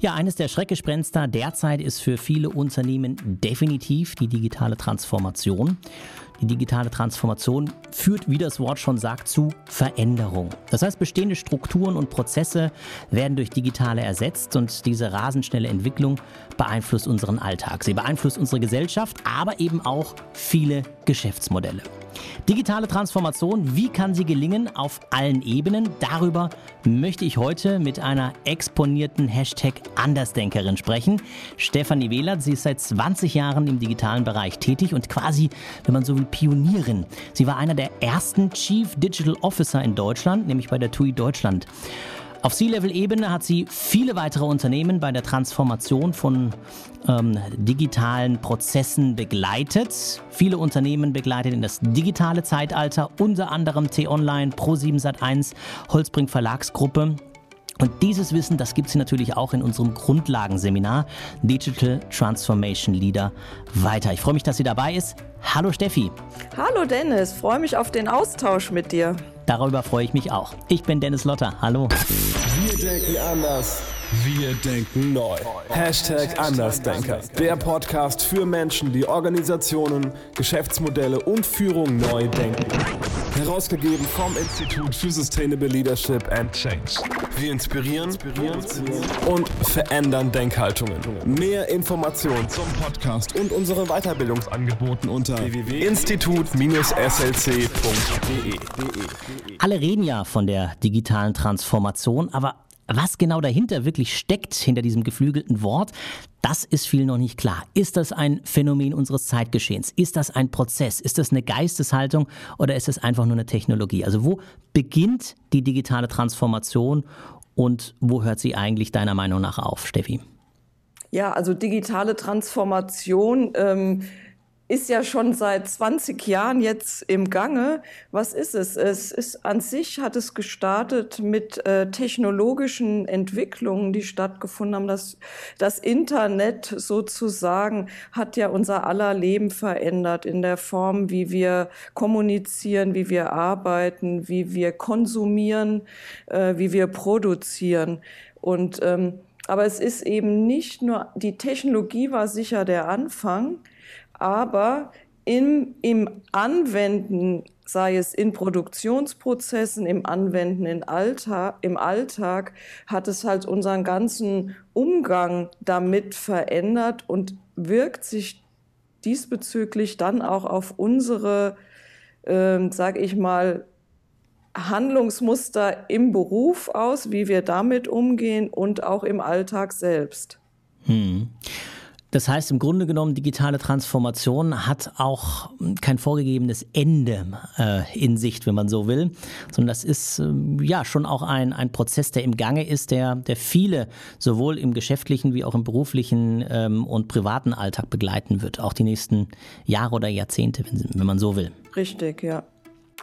Ja, eines der Schreckgespenster derzeit ist für viele Unternehmen definitiv die digitale Transformation. Die digitale Transformation führt, wie das Wort schon sagt, zu Veränderung. Das heißt, bestehende Strukturen und Prozesse werden durch digitale ersetzt und diese rasendschnelle Entwicklung beeinflusst unseren Alltag. Sie beeinflusst unsere Gesellschaft, aber eben auch viele Geschäftsmodelle. Digitale Transformation, wie kann sie gelingen auf allen Ebenen? Darüber möchte ich heute mit einer exponierten Hashtag Andersdenkerin sprechen. Stefanie Wehlert, sie ist seit 20 Jahren im digitalen Bereich tätig und quasi, wenn man so will, Pionierin. Sie war einer der ersten Chief Digital Officer in Deutschland, nämlich bei der TUI Deutschland. Auf C-Level-Ebene hat sie viele weitere Unternehmen bei der Transformation von ähm, digitalen Prozessen begleitet. Viele Unternehmen begleitet in das digitale Zeitalter, unter anderem T-Online, Pro7 Sat1, Holzbrink Verlagsgruppe. Und dieses Wissen, das gibt sie natürlich auch in unserem Grundlagenseminar Digital Transformation Leader weiter. Ich freue mich, dass sie dabei ist. Hallo Steffi. Hallo Dennis, freue mich auf den Austausch mit dir. Darüber freue ich mich auch. Ich bin Dennis Lotter. Hallo. Wir denken anders. Wir denken neu. Hashtag Andersdenker. Der Podcast für Menschen, die Organisationen, Geschäftsmodelle und Führung neu denken. Herausgegeben vom Institut für Sustainable Leadership and Change. Wir inspirieren, inspirieren und verändern Denkhaltungen. Mehr Informationen zum Podcast und unsere Weiterbildungsangeboten unter www.institut-slc.de. Alle reden ja von der digitalen Transformation, aber was genau dahinter wirklich steckt, hinter diesem geflügelten Wort, das ist viel noch nicht klar. Ist das ein Phänomen unseres Zeitgeschehens? Ist das ein Prozess? Ist das eine Geisteshaltung oder ist es einfach nur eine Technologie? Also wo beginnt die digitale Transformation und wo hört sie eigentlich deiner Meinung nach auf, Steffi? Ja, also digitale Transformation. Ähm ist ja schon seit 20 Jahren jetzt im Gange. Was ist es? Es ist an sich hat es gestartet mit äh, technologischen Entwicklungen, die stattgefunden haben. Das, das Internet sozusagen hat ja unser aller Leben verändert in der Form, wie wir kommunizieren, wie wir arbeiten, wie wir konsumieren, äh, wie wir produzieren. Und ähm, aber es ist eben nicht nur die Technologie war sicher der Anfang aber im, im Anwenden, sei es in Produktionsprozessen, im Anwenden in Alltag, im Alltag, hat es halt unseren ganzen Umgang damit verändert und wirkt sich diesbezüglich dann auch auf unsere, äh, sage ich mal, Handlungsmuster im Beruf aus, wie wir damit umgehen und auch im Alltag selbst. Hm. Das heißt, im Grunde genommen, digitale Transformation hat auch kein vorgegebenes Ende äh, in Sicht, wenn man so will, sondern das ist äh, ja schon auch ein, ein Prozess, der im Gange ist, der, der viele sowohl im geschäftlichen wie auch im beruflichen ähm, und privaten Alltag begleiten wird, auch die nächsten Jahre oder Jahrzehnte, wenn, wenn man so will. Richtig, ja.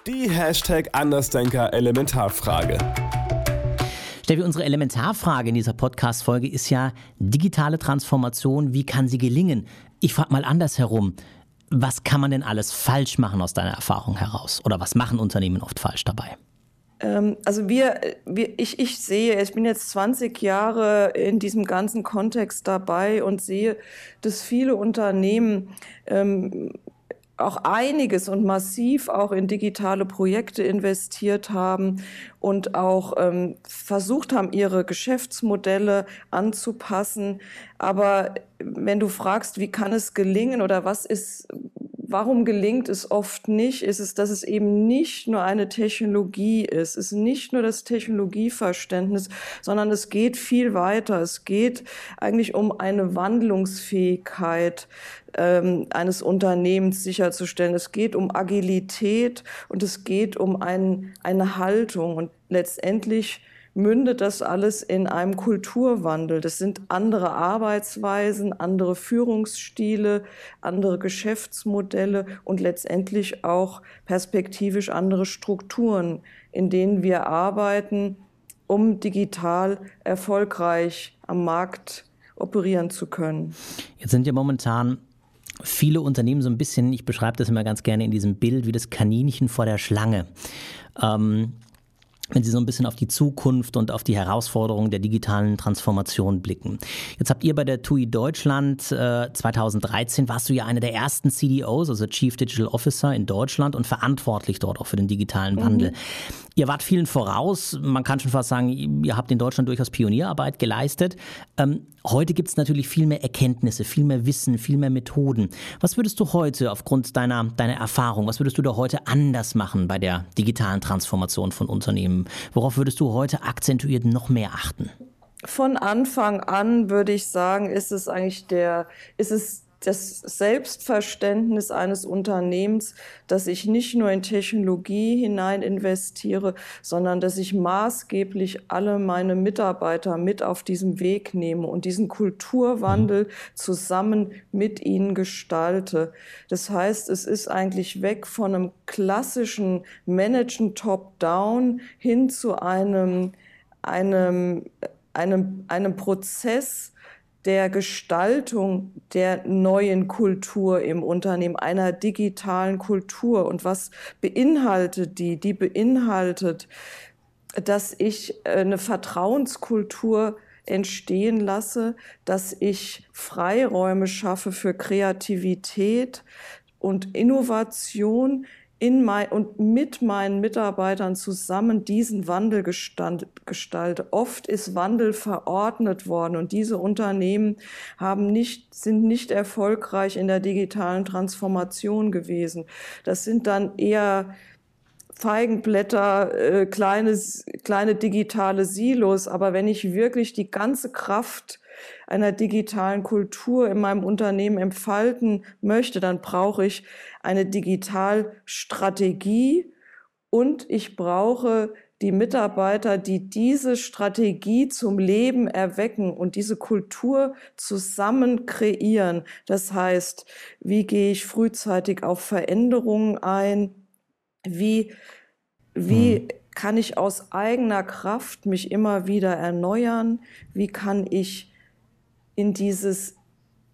Die Hashtag Andersdenker Elementarfrage. Steffi, unsere Elementarfrage in dieser Podcast-Folge ist ja digitale Transformation, wie kann sie gelingen? Ich frage mal andersherum. Was kann man denn alles falsch machen aus deiner Erfahrung heraus? Oder was machen Unternehmen oft falsch dabei? Ähm, also wir, wir, ich, ich sehe, ich bin jetzt 20 Jahre in diesem ganzen Kontext dabei und sehe, dass viele Unternehmen ähm, auch einiges und massiv auch in digitale Projekte investiert haben und auch ähm, versucht haben, ihre Geschäftsmodelle anzupassen. Aber wenn du fragst, wie kann es gelingen oder was ist, warum gelingt es oft nicht, ist es, dass es eben nicht nur eine Technologie ist, es ist nicht nur das Technologieverständnis, sondern es geht viel weiter. Es geht eigentlich um eine Wandlungsfähigkeit ähm, eines Unternehmens sicherzustellen. Es geht um Agilität und es geht um ein, eine Haltung und letztendlich mündet das alles in einem Kulturwandel. Das sind andere Arbeitsweisen, andere Führungsstile, andere Geschäftsmodelle und letztendlich auch perspektivisch andere Strukturen, in denen wir arbeiten, um digital erfolgreich am Markt operieren zu können. Jetzt sind ja momentan viele Unternehmen so ein bisschen, ich beschreibe das immer ganz gerne in diesem Bild, wie das Kaninchen vor der Schlange. Ähm, wenn Sie so ein bisschen auf die Zukunft und auf die Herausforderungen der digitalen Transformation blicken. Jetzt habt ihr bei der TUI Deutschland äh, 2013 warst du ja einer der ersten CDOs, also Chief Digital Officer in Deutschland und verantwortlich dort auch für den digitalen Wandel. Mhm. Ihr wart vielen voraus, man kann schon fast sagen, ihr habt in Deutschland durchaus Pionierarbeit geleistet. Ähm, heute gibt es natürlich viel mehr Erkenntnisse, viel mehr Wissen, viel mehr Methoden. Was würdest du heute aufgrund deiner, deiner Erfahrung, was würdest du da heute anders machen bei der digitalen Transformation von Unternehmen? Worauf würdest du heute akzentuiert noch mehr achten? Von Anfang an würde ich sagen, ist es eigentlich der, ist es das Selbstverständnis eines Unternehmens, dass ich nicht nur in Technologie hinein investiere, sondern dass ich maßgeblich alle meine Mitarbeiter mit auf diesem Weg nehme und diesen Kulturwandel zusammen mit ihnen gestalte. Das heißt, es ist eigentlich weg von einem klassischen Managen top-down hin zu einem, einem, einem, einem Prozess, der Gestaltung der neuen Kultur im Unternehmen, einer digitalen Kultur. Und was beinhaltet die? Die beinhaltet, dass ich eine Vertrauenskultur entstehen lasse, dass ich Freiräume schaffe für Kreativität und Innovation, in mein, und mit meinen Mitarbeitern zusammen diesen Wandel gestalte. Oft ist Wandel verordnet worden und diese Unternehmen haben nicht, sind nicht erfolgreich in der digitalen Transformation gewesen. Das sind dann eher Feigenblätter, äh, kleine, kleine digitale Silos. Aber wenn ich wirklich die ganze Kraft einer digitalen Kultur in meinem Unternehmen entfalten möchte, dann brauche ich eine Digitalstrategie und ich brauche die Mitarbeiter, die diese Strategie zum Leben erwecken und diese Kultur zusammen kreieren. Das heißt, wie gehe ich frühzeitig auf Veränderungen ein? Wie, wie hm. kann ich aus eigener Kraft mich immer wieder erneuern? Wie kann ich in dieses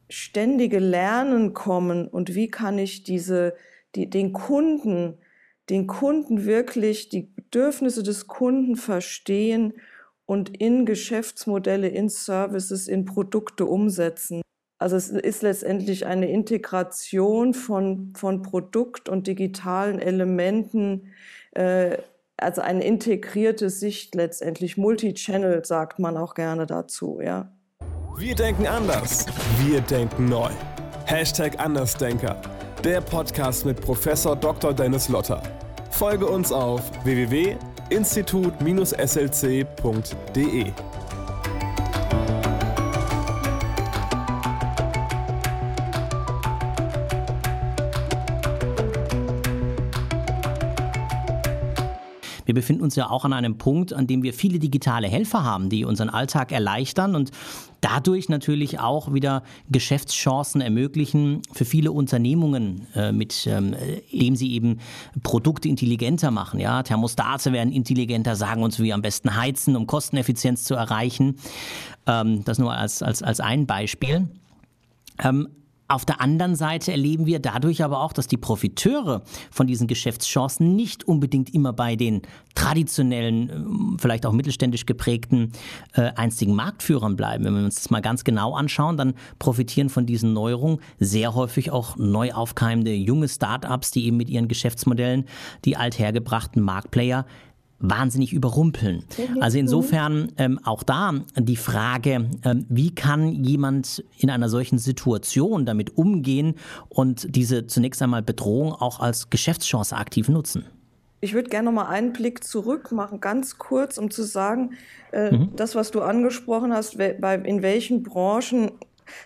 ständige Lernen kommen und wie kann ich diese, die, den Kunden, den Kunden wirklich, die Bedürfnisse des Kunden verstehen und in Geschäftsmodelle, in Services, in Produkte umsetzen. Also es ist letztendlich eine Integration von, von Produkt und digitalen Elementen, äh, also eine integrierte Sicht letztendlich. Multichannel sagt man auch gerne dazu, ja. Wir denken anders. Wir denken neu. Hashtag Andersdenker. Der Podcast mit Professor Dr. Dennis Lotter. Folge uns auf www.institut-slc.de. Wir befinden uns ja auch an einem Punkt, an dem wir viele digitale Helfer haben, die unseren Alltag erleichtern und dadurch natürlich auch wieder Geschäftschancen ermöglichen für viele Unternehmungen, äh, mit ähm, dem sie eben Produkte intelligenter machen. Ja, Thermostate werden intelligenter, sagen uns, wie wir am besten heizen, um Kosteneffizienz zu erreichen. Ähm, das nur als, als, als ein Beispiel. Ähm, auf der anderen Seite erleben wir dadurch aber auch, dass die Profiteure von diesen Geschäftschancen nicht unbedingt immer bei den traditionellen, äh, vielleicht auch mittelständisch geprägten äh, einstigen Marktführern bleiben. Wenn wir uns das mal ganz genau anschauen, dann profitieren von diesen Neuerungen sehr häufig auch neu aufkeimende junge Start-ups, die eben mit ihren Geschäftsmodellen die althergebrachten Marktplayer wahnsinnig überrumpeln. Also insofern ähm, auch da die Frage, ähm, wie kann jemand in einer solchen Situation damit umgehen und diese zunächst einmal Bedrohung auch als Geschäftschance aktiv nutzen? Ich würde gerne noch mal einen Blick zurück machen, ganz kurz, um zu sagen, äh, mhm. das, was du angesprochen hast, bei, in welchen Branchen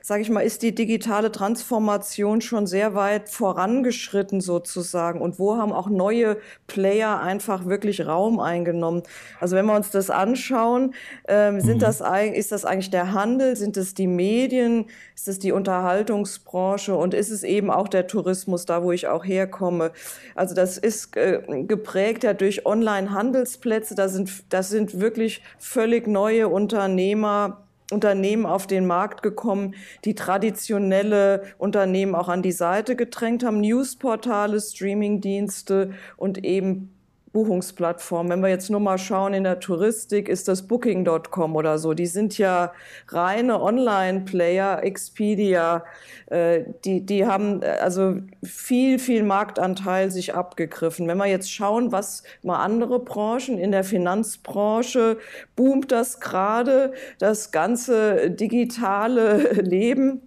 sage ich mal, ist die digitale Transformation schon sehr weit vorangeschritten sozusagen und wo haben auch neue Player einfach wirklich Raum eingenommen. Also wenn wir uns das anschauen, ähm, sind mhm. das, ist das eigentlich der Handel, sind es die Medien, ist es die Unterhaltungsbranche und ist es eben auch der Tourismus, da wo ich auch herkomme. Also das ist äh, geprägt ja durch Online-Handelsplätze, da sind, das sind wirklich völlig neue Unternehmer, Unternehmen auf den Markt gekommen, die traditionelle Unternehmen auch an die Seite gedrängt haben, Newsportale, Streamingdienste und eben Buchungsplattformen. Wenn wir jetzt nur mal schauen, in der Touristik ist das Booking.com oder so. Die sind ja reine Online-Player, Expedia. Äh, die, die haben äh, also viel, viel Marktanteil sich abgegriffen. Wenn wir jetzt schauen, was mal andere Branchen in der Finanzbranche boomt das gerade, das ganze digitale Leben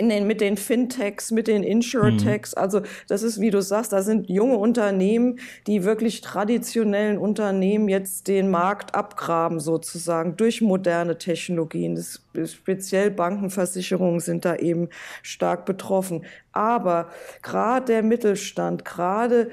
den, mit den Fintechs, mit den Insurtechs. Mhm. Also das ist, wie du sagst, da sind junge Unternehmen, die wirklich traditionellen Unternehmen jetzt den Markt abgraben sozusagen durch moderne Technologien. Das, speziell Bankenversicherungen sind da eben stark betroffen. Aber gerade der Mittelstand, gerade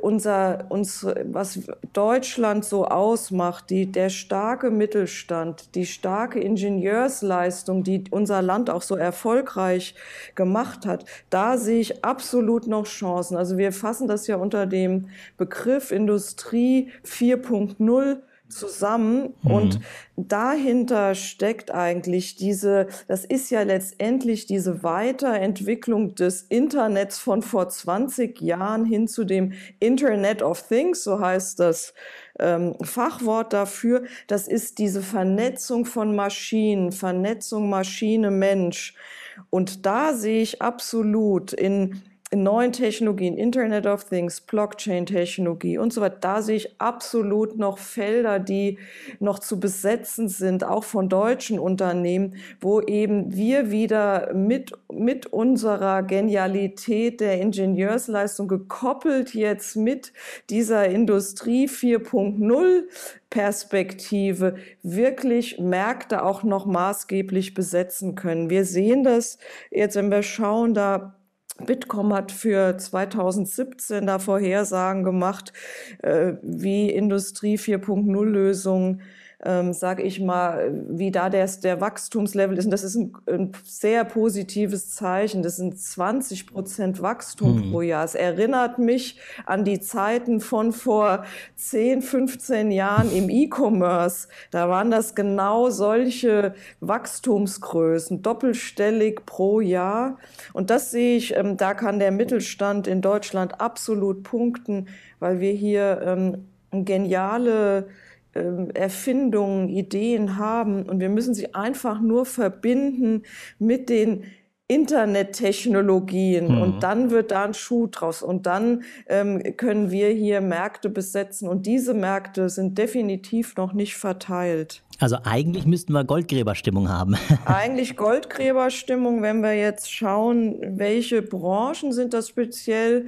unser, uns, was Deutschland so ausmacht, die, der starke Mittelstand, die starke Ingenieursleistung, die unser Land auch so erfolgreich gemacht hat, da sehe ich absolut noch Chancen. Also wir fassen das ja unter dem Begriff Industrie 4.0 zusammen mhm. und dahinter steckt eigentlich diese, das ist ja letztendlich diese Weiterentwicklung des Internets von vor 20 Jahren hin zu dem Internet of Things, so heißt das ähm, Fachwort dafür. Das ist diese Vernetzung von Maschinen, Vernetzung Maschine Mensch. Und da sehe ich absolut in neuen Technologien, Internet of Things, Blockchain-Technologie und so weiter, da sehe ich absolut noch Felder, die noch zu besetzen sind, auch von deutschen Unternehmen, wo eben wir wieder mit, mit unserer Genialität der Ingenieursleistung gekoppelt jetzt mit dieser Industrie 4.0 Perspektive wirklich Märkte auch noch maßgeblich besetzen können. Wir sehen das jetzt, wenn wir schauen, da Bitkom hat für 2017 da Vorhersagen gemacht, äh, wie Industrie 4.0 Lösungen ähm, sage ich mal, wie da der, der Wachstumslevel ist. Und das ist ein, ein sehr positives Zeichen. Das sind 20 Prozent Wachstum mhm. pro Jahr. Es erinnert mich an die Zeiten von vor 10, 15 Jahren im E-Commerce. Da waren das genau solche Wachstumsgrößen, doppelstellig pro Jahr. Und das sehe ich, ähm, da kann der Mittelstand in Deutschland absolut punkten, weil wir hier ähm, geniale Erfindungen, Ideen haben und wir müssen sie einfach nur verbinden mit den Internettechnologien mhm. und dann wird da ein Schuh draus und dann ähm, können wir hier Märkte besetzen und diese Märkte sind definitiv noch nicht verteilt. Also eigentlich müssten wir Goldgräberstimmung haben. eigentlich Goldgräberstimmung, wenn wir jetzt schauen, welche Branchen sind das speziell,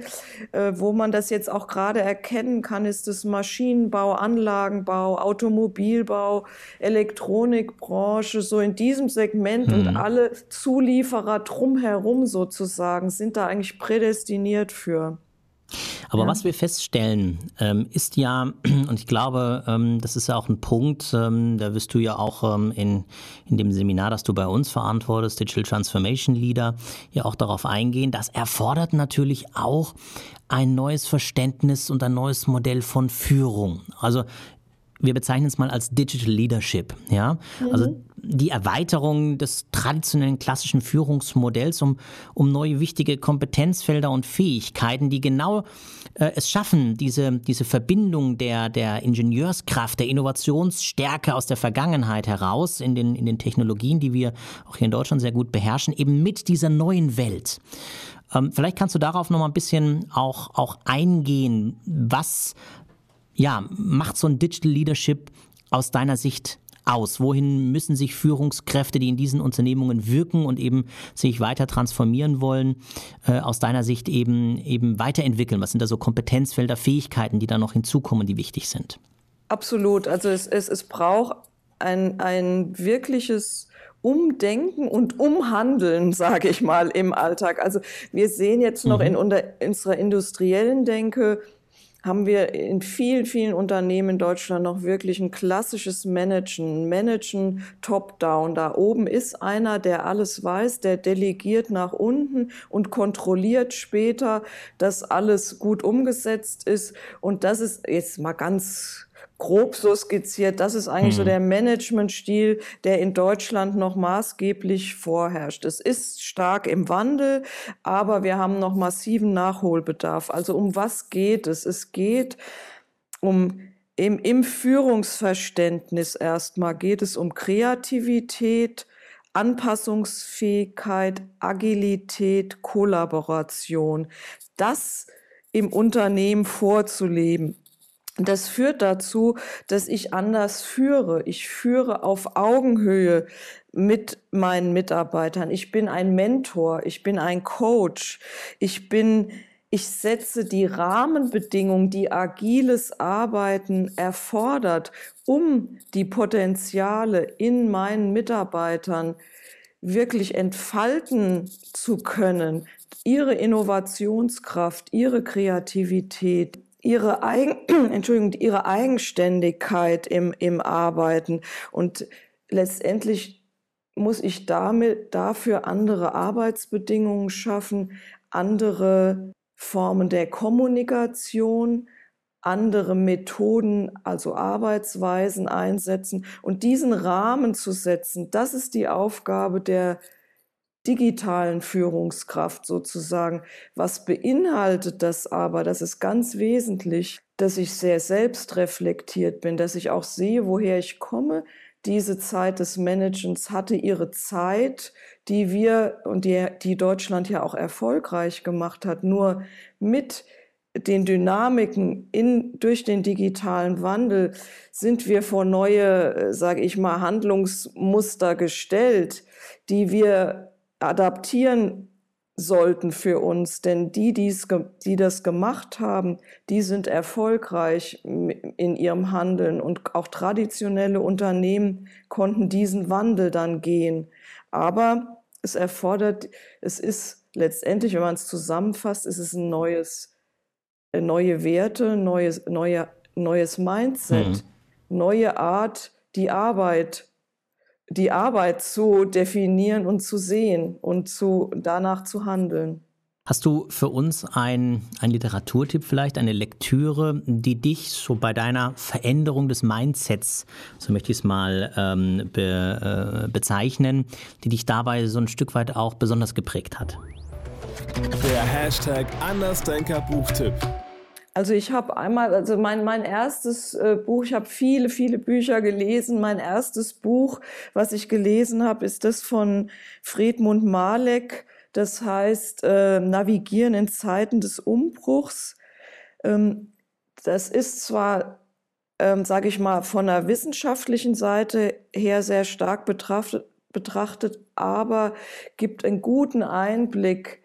äh, wo man das jetzt auch gerade erkennen kann, ist es Maschinenbau, Anlagenbau, Automobilbau, Elektronikbranche, so in diesem Segment hm. und alle Zulieferer drumherum sozusagen sind da eigentlich prädestiniert für. Aber ja. was wir feststellen, ähm, ist ja, und ich glaube, ähm, das ist ja auch ein Punkt, ähm, da wirst du ja auch in, in dem Seminar, das du bei uns verantwortest, Digital Transformation Leader, ja auch darauf eingehen, das erfordert natürlich auch ein neues Verständnis und ein neues Modell von Führung. Also wir bezeichnen es mal als Digital Leadership. Ja? Mhm. Also die Erweiterung des traditionellen klassischen Führungsmodells um, um neue wichtige Kompetenzfelder und Fähigkeiten, die genau äh, es schaffen, diese, diese Verbindung der, der Ingenieurskraft, der Innovationsstärke aus der Vergangenheit heraus in den, in den Technologien, die wir auch hier in Deutschland sehr gut beherrschen, eben mit dieser neuen Welt. Ähm, vielleicht kannst du darauf noch mal ein bisschen auch, auch eingehen. Was ja, macht so ein Digital Leadership aus deiner Sicht aus? Wohin müssen sich Führungskräfte, die in diesen Unternehmungen wirken und eben sich weiter transformieren wollen, äh, aus deiner Sicht eben, eben weiterentwickeln? Was sind da so Kompetenzfelder, Fähigkeiten, die da noch hinzukommen, die wichtig sind? Absolut. Also es, es, es braucht ein, ein wirkliches Umdenken und Umhandeln, sage ich mal, im Alltag. Also wir sehen jetzt noch mhm. in unserer industriellen Denke, haben wir in vielen, vielen Unternehmen in Deutschland noch wirklich ein klassisches Managen, Managen top-down. Da oben ist einer, der alles weiß, der delegiert nach unten und kontrolliert später, dass alles gut umgesetzt ist. Und das ist jetzt mal ganz grob so skizziert, das ist eigentlich mhm. so der Managementstil, der in Deutschland noch maßgeblich vorherrscht. Es ist stark im Wandel, aber wir haben noch massiven Nachholbedarf. Also um was geht es? Es geht um im, im Führungsverständnis erstmal geht es um Kreativität, Anpassungsfähigkeit, Agilität, Kollaboration. Das im Unternehmen vorzuleben. Das führt dazu, dass ich anders führe. Ich führe auf Augenhöhe mit meinen Mitarbeitern. Ich bin ein Mentor. Ich bin ein Coach. Ich bin, ich setze die Rahmenbedingungen, die agiles Arbeiten erfordert, um die Potenziale in meinen Mitarbeitern wirklich entfalten zu können, ihre Innovationskraft, ihre Kreativität, ihre, Eigen, Entschuldigung, ihre Eigenständigkeit im, im Arbeiten. Und letztendlich muss ich damit dafür andere Arbeitsbedingungen schaffen, andere Formen der Kommunikation, andere Methoden, also Arbeitsweisen einsetzen und diesen Rahmen zu setzen, das ist die Aufgabe der digitalen Führungskraft sozusagen. Was beinhaltet das aber? Das ist ganz wesentlich, dass ich sehr selbstreflektiert bin, dass ich auch sehe, woher ich komme. Diese Zeit des Managens hatte ihre Zeit, die wir und die, die Deutschland ja auch erfolgreich gemacht hat, nur mit den Dynamiken in, durch den digitalen Wandel sind wir vor neue, äh, sage ich mal, Handlungsmuster gestellt, die wir adaptieren sollten für uns, denn die, die's, die das gemacht haben, die sind erfolgreich in ihrem Handeln und auch traditionelle Unternehmen konnten diesen Wandel dann gehen. Aber es erfordert, es ist letztendlich, wenn man es zusammenfasst, ist es ein neues, äh, neue Werte, neues, neue, neues Mindset, mhm. neue Art, die Arbeit die Arbeit zu definieren und zu sehen und zu, danach zu handeln. Hast du für uns ein, ein Literaturtipp vielleicht, eine Lektüre, die dich so bei deiner Veränderung des Mindsets, so möchte ich es mal ähm, be, äh, bezeichnen, die dich dabei so ein Stück weit auch besonders geprägt hat? Der Hashtag Andersdenker Buchtipp. Also ich habe einmal, also mein, mein erstes äh, Buch, ich habe viele, viele Bücher gelesen. Mein erstes Buch, was ich gelesen habe, ist das von Friedmund Malek. Das heißt äh, Navigieren in Zeiten des Umbruchs. Ähm, das ist zwar, ähm, sage ich mal, von der wissenschaftlichen Seite her sehr stark betrachtet, betrachtet aber gibt einen guten Einblick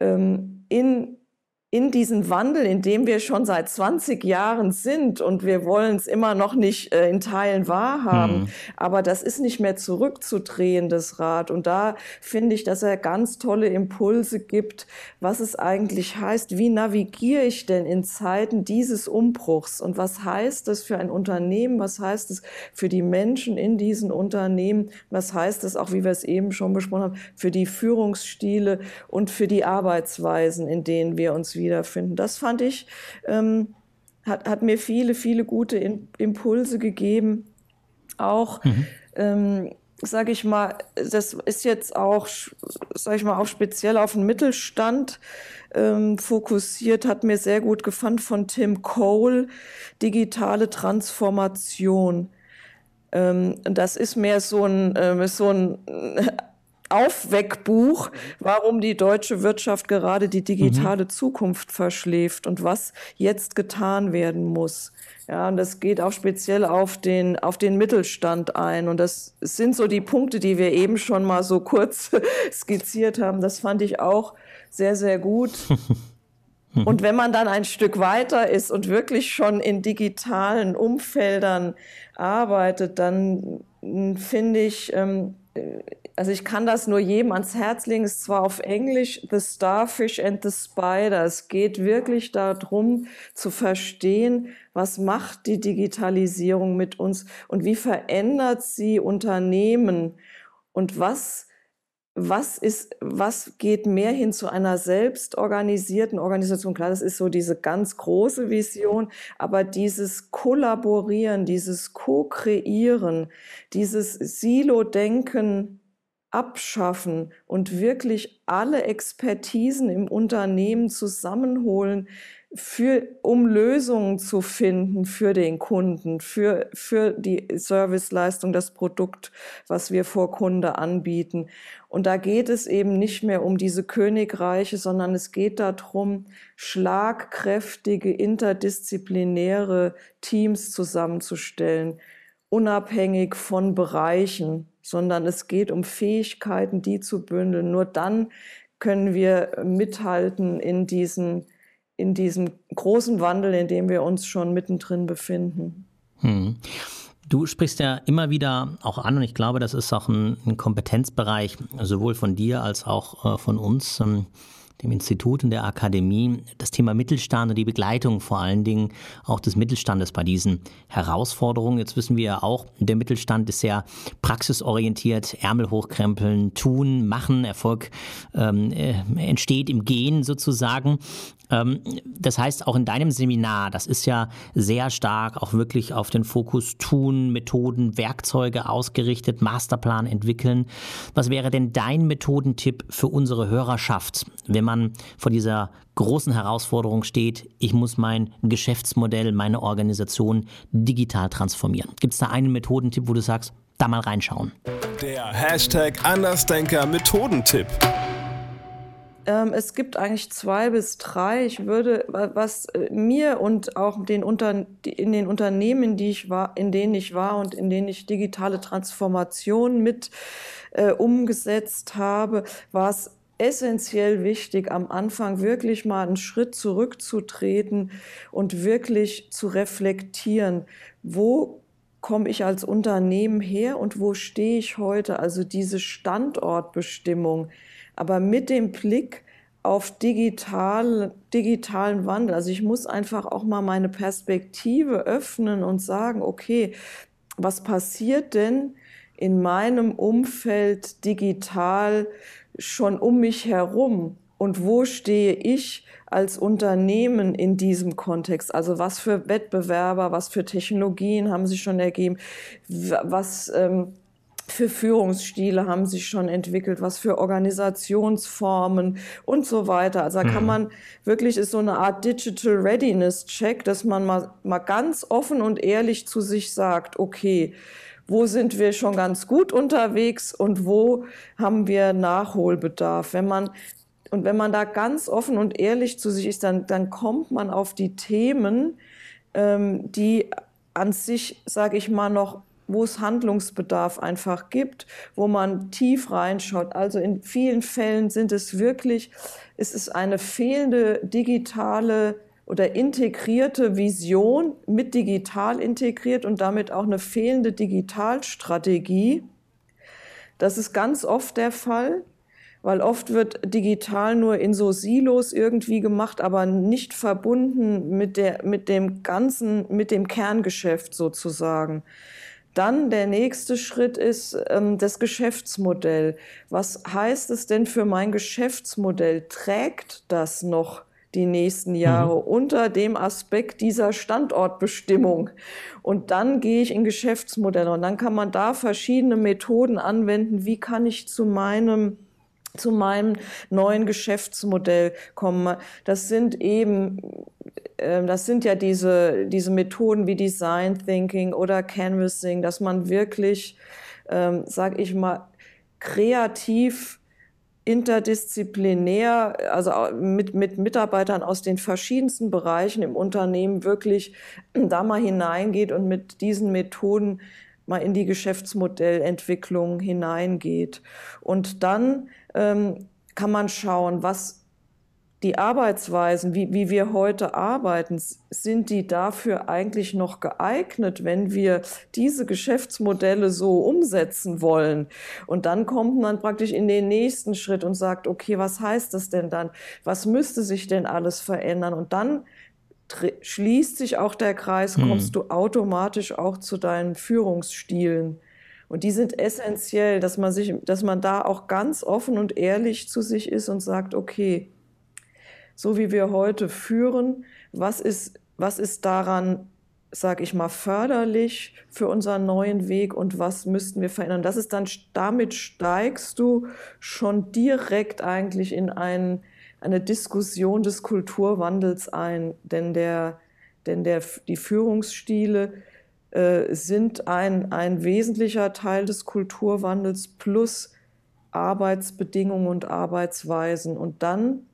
ähm, in in diesen Wandel, in dem wir schon seit 20 Jahren sind und wir wollen es immer noch nicht äh, in Teilen wahrhaben. Mhm. Aber das ist nicht mehr zurückzudrehen, das Rad. Und da finde ich, dass er ganz tolle Impulse gibt, was es eigentlich heißt, wie navigiere ich denn in Zeiten dieses Umbruchs und was heißt das für ein Unternehmen, was heißt es für die Menschen in diesen Unternehmen, was heißt es auch, wie wir es eben schon besprochen haben, für die Führungsstile und für die Arbeitsweisen, in denen wir uns wiederfinden. Das fand ich, ähm, hat, hat mir viele, viele gute In Impulse gegeben. Auch, mhm. ähm, sage ich mal, das ist jetzt auch, sage ich mal, auch speziell auf den Mittelstand ähm, fokussiert, hat mir sehr gut gefallen von Tim Cole, digitale Transformation. Ähm, das ist mehr so ein, äh, so ein Aufweckbuch, warum die deutsche Wirtschaft gerade die digitale mhm. Zukunft verschläft und was jetzt getan werden muss. Ja, und das geht auch speziell auf den, auf den Mittelstand ein. Und das sind so die Punkte, die wir eben schon mal so kurz skizziert haben. Das fand ich auch sehr, sehr gut. Und wenn man dann ein Stück weiter ist und wirklich schon in digitalen Umfeldern arbeitet, dann hm, finde ich, ähm, also ich kann das nur jedem ans Herz legen, ist zwar auf Englisch The Starfish and the Spider. Es geht wirklich darum zu verstehen, was macht die Digitalisierung mit uns und wie verändert sie Unternehmen und was was ist, was geht mehr hin zu einer selbstorganisierten Organisation? Klar, das ist so diese ganz große Vision, aber dieses Kollaborieren, dieses Co-Kreieren, dieses Silo-Denken abschaffen und wirklich alle Expertisen im Unternehmen zusammenholen, für, um Lösungen zu finden für den Kunden, für, für die Serviceleistung, das Produkt, was wir vor Kunde anbieten. Und da geht es eben nicht mehr um diese Königreiche, sondern es geht darum, schlagkräftige, interdisziplinäre Teams zusammenzustellen, unabhängig von Bereichen, sondern es geht um Fähigkeiten, die zu bündeln. Nur dann können wir mithalten in diesen in diesem großen Wandel, in dem wir uns schon mittendrin befinden. Hm. Du sprichst ja immer wieder auch an, und ich glaube, das ist auch ein, ein Kompetenzbereich sowohl von dir als auch äh, von uns. Ähm, dem Institut und der Akademie das Thema Mittelstand und die Begleitung vor allen Dingen auch des Mittelstandes bei diesen Herausforderungen. Jetzt wissen wir ja auch, der Mittelstand ist sehr praxisorientiert, Ärmel hochkrempeln, tun, machen, Erfolg ähm, äh, entsteht im Gehen sozusagen. Ähm, das heißt, auch in deinem Seminar, das ist ja sehr stark auch wirklich auf den Fokus tun, Methoden, Werkzeuge ausgerichtet, Masterplan entwickeln. Was wäre denn dein Methodentipp für unsere Hörerschaft, wenn man vor dieser großen Herausforderung steht, ich muss mein Geschäftsmodell, meine Organisation digital transformieren? Gibt es da einen Methodentipp, wo du sagst, da mal reinschauen? Der Hashtag Andersdenker Methodentipp. Ähm, es gibt eigentlich zwei bis drei. Ich würde, was äh, mir und auch den Unter, in den Unternehmen, die ich war, in denen ich war und in denen ich digitale Transformation mit äh, umgesetzt habe, war es essentiell wichtig, am Anfang wirklich mal einen Schritt zurückzutreten und wirklich zu reflektieren, wo komme ich als Unternehmen her und wo stehe ich heute? Also diese Standortbestimmung aber mit dem Blick auf digital, digitalen Wandel. Also ich muss einfach auch mal meine Perspektive öffnen und sagen, okay, was passiert denn in meinem Umfeld digital schon um mich herum? Und wo stehe ich als Unternehmen in diesem Kontext? Also was für Wettbewerber, was für Technologien haben sich schon ergeben? Was ähm, für Führungsstile haben sich schon entwickelt, was für Organisationsformen und so weiter. Also da kann mhm. man wirklich, ist so eine Art Digital Readiness Check, dass man mal, mal ganz offen und ehrlich zu sich sagt, okay, wo sind wir schon ganz gut unterwegs und wo haben wir Nachholbedarf? Wenn man und wenn man da ganz offen und ehrlich zu sich ist, dann, dann kommt man auf die Themen, ähm, die an sich, sage ich mal, noch wo es Handlungsbedarf einfach gibt, wo man tief reinschaut. Also in vielen Fällen sind es wirklich, es ist eine fehlende digitale oder integrierte Vision mit digital integriert und damit auch eine fehlende Digitalstrategie. Das ist ganz oft der Fall, weil oft wird digital nur in so Silos irgendwie gemacht, aber nicht verbunden mit, der, mit dem ganzen, mit dem Kerngeschäft sozusagen. Dann der nächste Schritt ist ähm, das Geschäftsmodell. Was heißt es denn für mein Geschäftsmodell? Trägt das noch die nächsten Jahre mhm. unter dem Aspekt dieser Standortbestimmung? Und dann gehe ich in Geschäftsmodelle und dann kann man da verschiedene Methoden anwenden. Wie kann ich zu meinem zu meinem neuen Geschäftsmodell kommen. Das sind eben ähm, das sind ja diese, diese Methoden wie Design Thinking oder Canvassing, dass man wirklich, ähm, sag ich mal, kreativ interdisziplinär, also mit, mit Mitarbeitern aus den verschiedensten Bereichen im Unternehmen wirklich da mal hineingeht und mit diesen Methoden mal in die Geschäftsmodellentwicklung hineingeht. Und dann ähm, kann man schauen, was die Arbeitsweisen, wie, wie wir heute arbeiten, sind die dafür eigentlich noch geeignet, wenn wir diese Geschäftsmodelle so umsetzen wollen? Und dann kommt man praktisch in den nächsten Schritt und sagt, okay, was heißt das denn dann? Was müsste sich denn alles verändern? Und dann schließt sich auch der Kreis, hm. kommst du automatisch auch zu deinen Führungsstilen. Und die sind essentiell, dass man sich, dass man da auch ganz offen und ehrlich zu sich ist und sagt, okay, so wie wir heute führen, was ist, was ist daran, sage ich mal, förderlich für unseren neuen Weg und was müssten wir verändern? Das ist dann, damit steigst du schon direkt eigentlich in einen eine Diskussion des Kulturwandels ein, denn, der, denn der, die Führungsstile äh, sind ein, ein wesentlicher Teil des Kulturwandels plus Arbeitsbedingungen und Arbeitsweisen. Und dann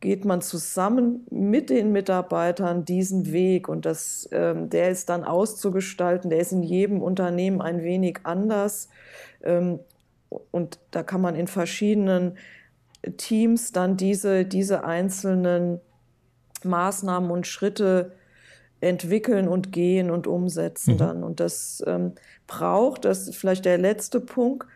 geht man zusammen mit den Mitarbeitern diesen Weg. Und das, ähm, der ist dann auszugestalten, der ist in jedem Unternehmen ein wenig anders. Ähm, und da kann man in verschiedenen Teams dann diese, diese einzelnen Maßnahmen und Schritte entwickeln und gehen und umsetzen mhm. dann. Und das ähm, braucht, das ist vielleicht der letzte Punkt,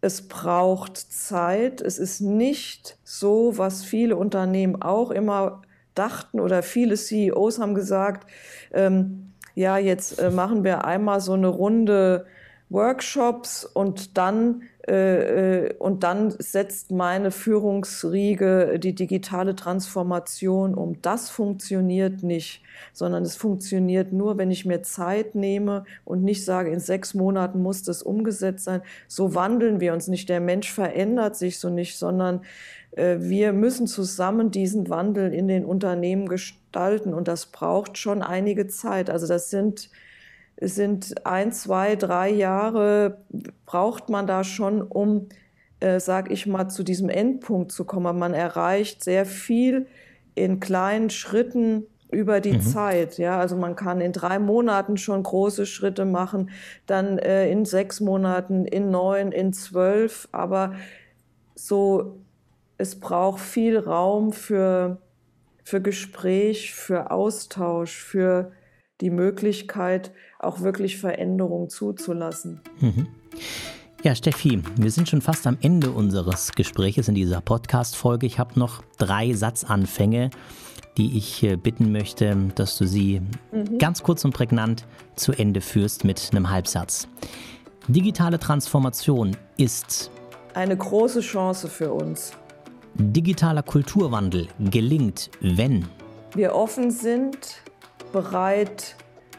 es braucht Zeit. Es ist nicht so, was viele Unternehmen auch immer dachten oder viele CEOs haben gesagt, ähm, ja, jetzt äh, machen wir einmal so eine Runde Workshops und dann äh, äh, und dann setzt meine Führungsriege die digitale Transformation um. Das funktioniert nicht, sondern es funktioniert nur, wenn ich mir Zeit nehme und nicht sage, in sechs Monaten muss das umgesetzt sein. So wandeln wir uns nicht. Der Mensch verändert sich so nicht, sondern äh, wir müssen zusammen diesen Wandel in den Unternehmen gestalten und das braucht schon einige Zeit. Also das sind sind ein, zwei, drei Jahre braucht man da schon, um, äh, sag ich mal, zu diesem Endpunkt zu kommen. Man erreicht sehr viel in kleinen Schritten über die mhm. Zeit. Ja, also man kann in drei Monaten schon große Schritte machen, dann äh, in sechs Monaten, in neun, in zwölf. Aber so, es braucht viel Raum für, für Gespräch, für Austausch, für die Möglichkeit, auch wirklich Veränderungen zuzulassen. Mhm. Ja, Steffi, wir sind schon fast am Ende unseres Gespräches in dieser Podcast-Folge. Ich habe noch drei Satzanfänge, die ich äh, bitten möchte, dass du sie mhm. ganz kurz und prägnant zu Ende führst mit einem Halbsatz. Digitale Transformation ist eine große Chance für uns. Digitaler Kulturwandel gelingt, wenn wir offen sind, bereit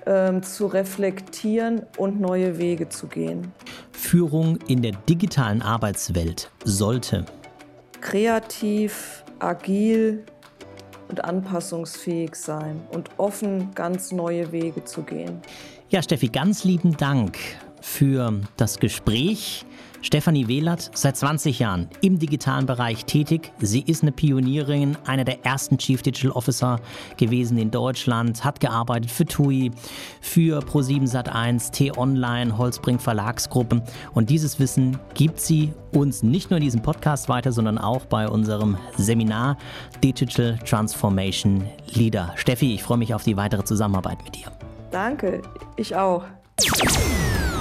ähm, zu reflektieren und neue Wege zu gehen. Führung in der digitalen Arbeitswelt sollte kreativ, agil und anpassungsfähig sein und offen, ganz neue Wege zu gehen. Ja, Steffi, ganz lieben Dank für das Gespräch. Stefanie Wehlert, seit 20 Jahren im digitalen Bereich tätig. Sie ist eine Pionierin, einer der ersten Chief Digital Officer gewesen in Deutschland, hat gearbeitet für TUI, für Pro7 Sat1, T-Online, Holzbring Verlagsgruppen. Und dieses Wissen gibt sie uns nicht nur in diesem Podcast weiter, sondern auch bei unserem Seminar Digital Transformation Leader. Steffi, ich freue mich auf die weitere Zusammenarbeit mit dir. Danke, ich auch.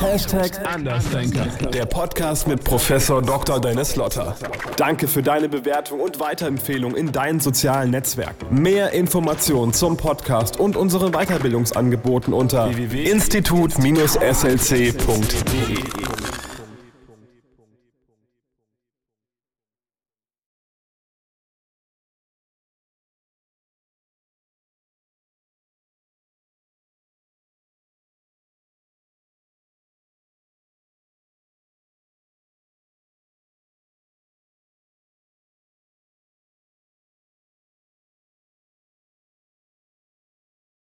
Hashtag Andersdenker. Der Podcast mit Professor Dr. Dennis Lotter. Danke für deine Bewertung und Weiterempfehlung in deinen sozialen Netzwerken. Mehr Informationen zum Podcast und unseren Weiterbildungsangeboten unter www.institut-slc.de.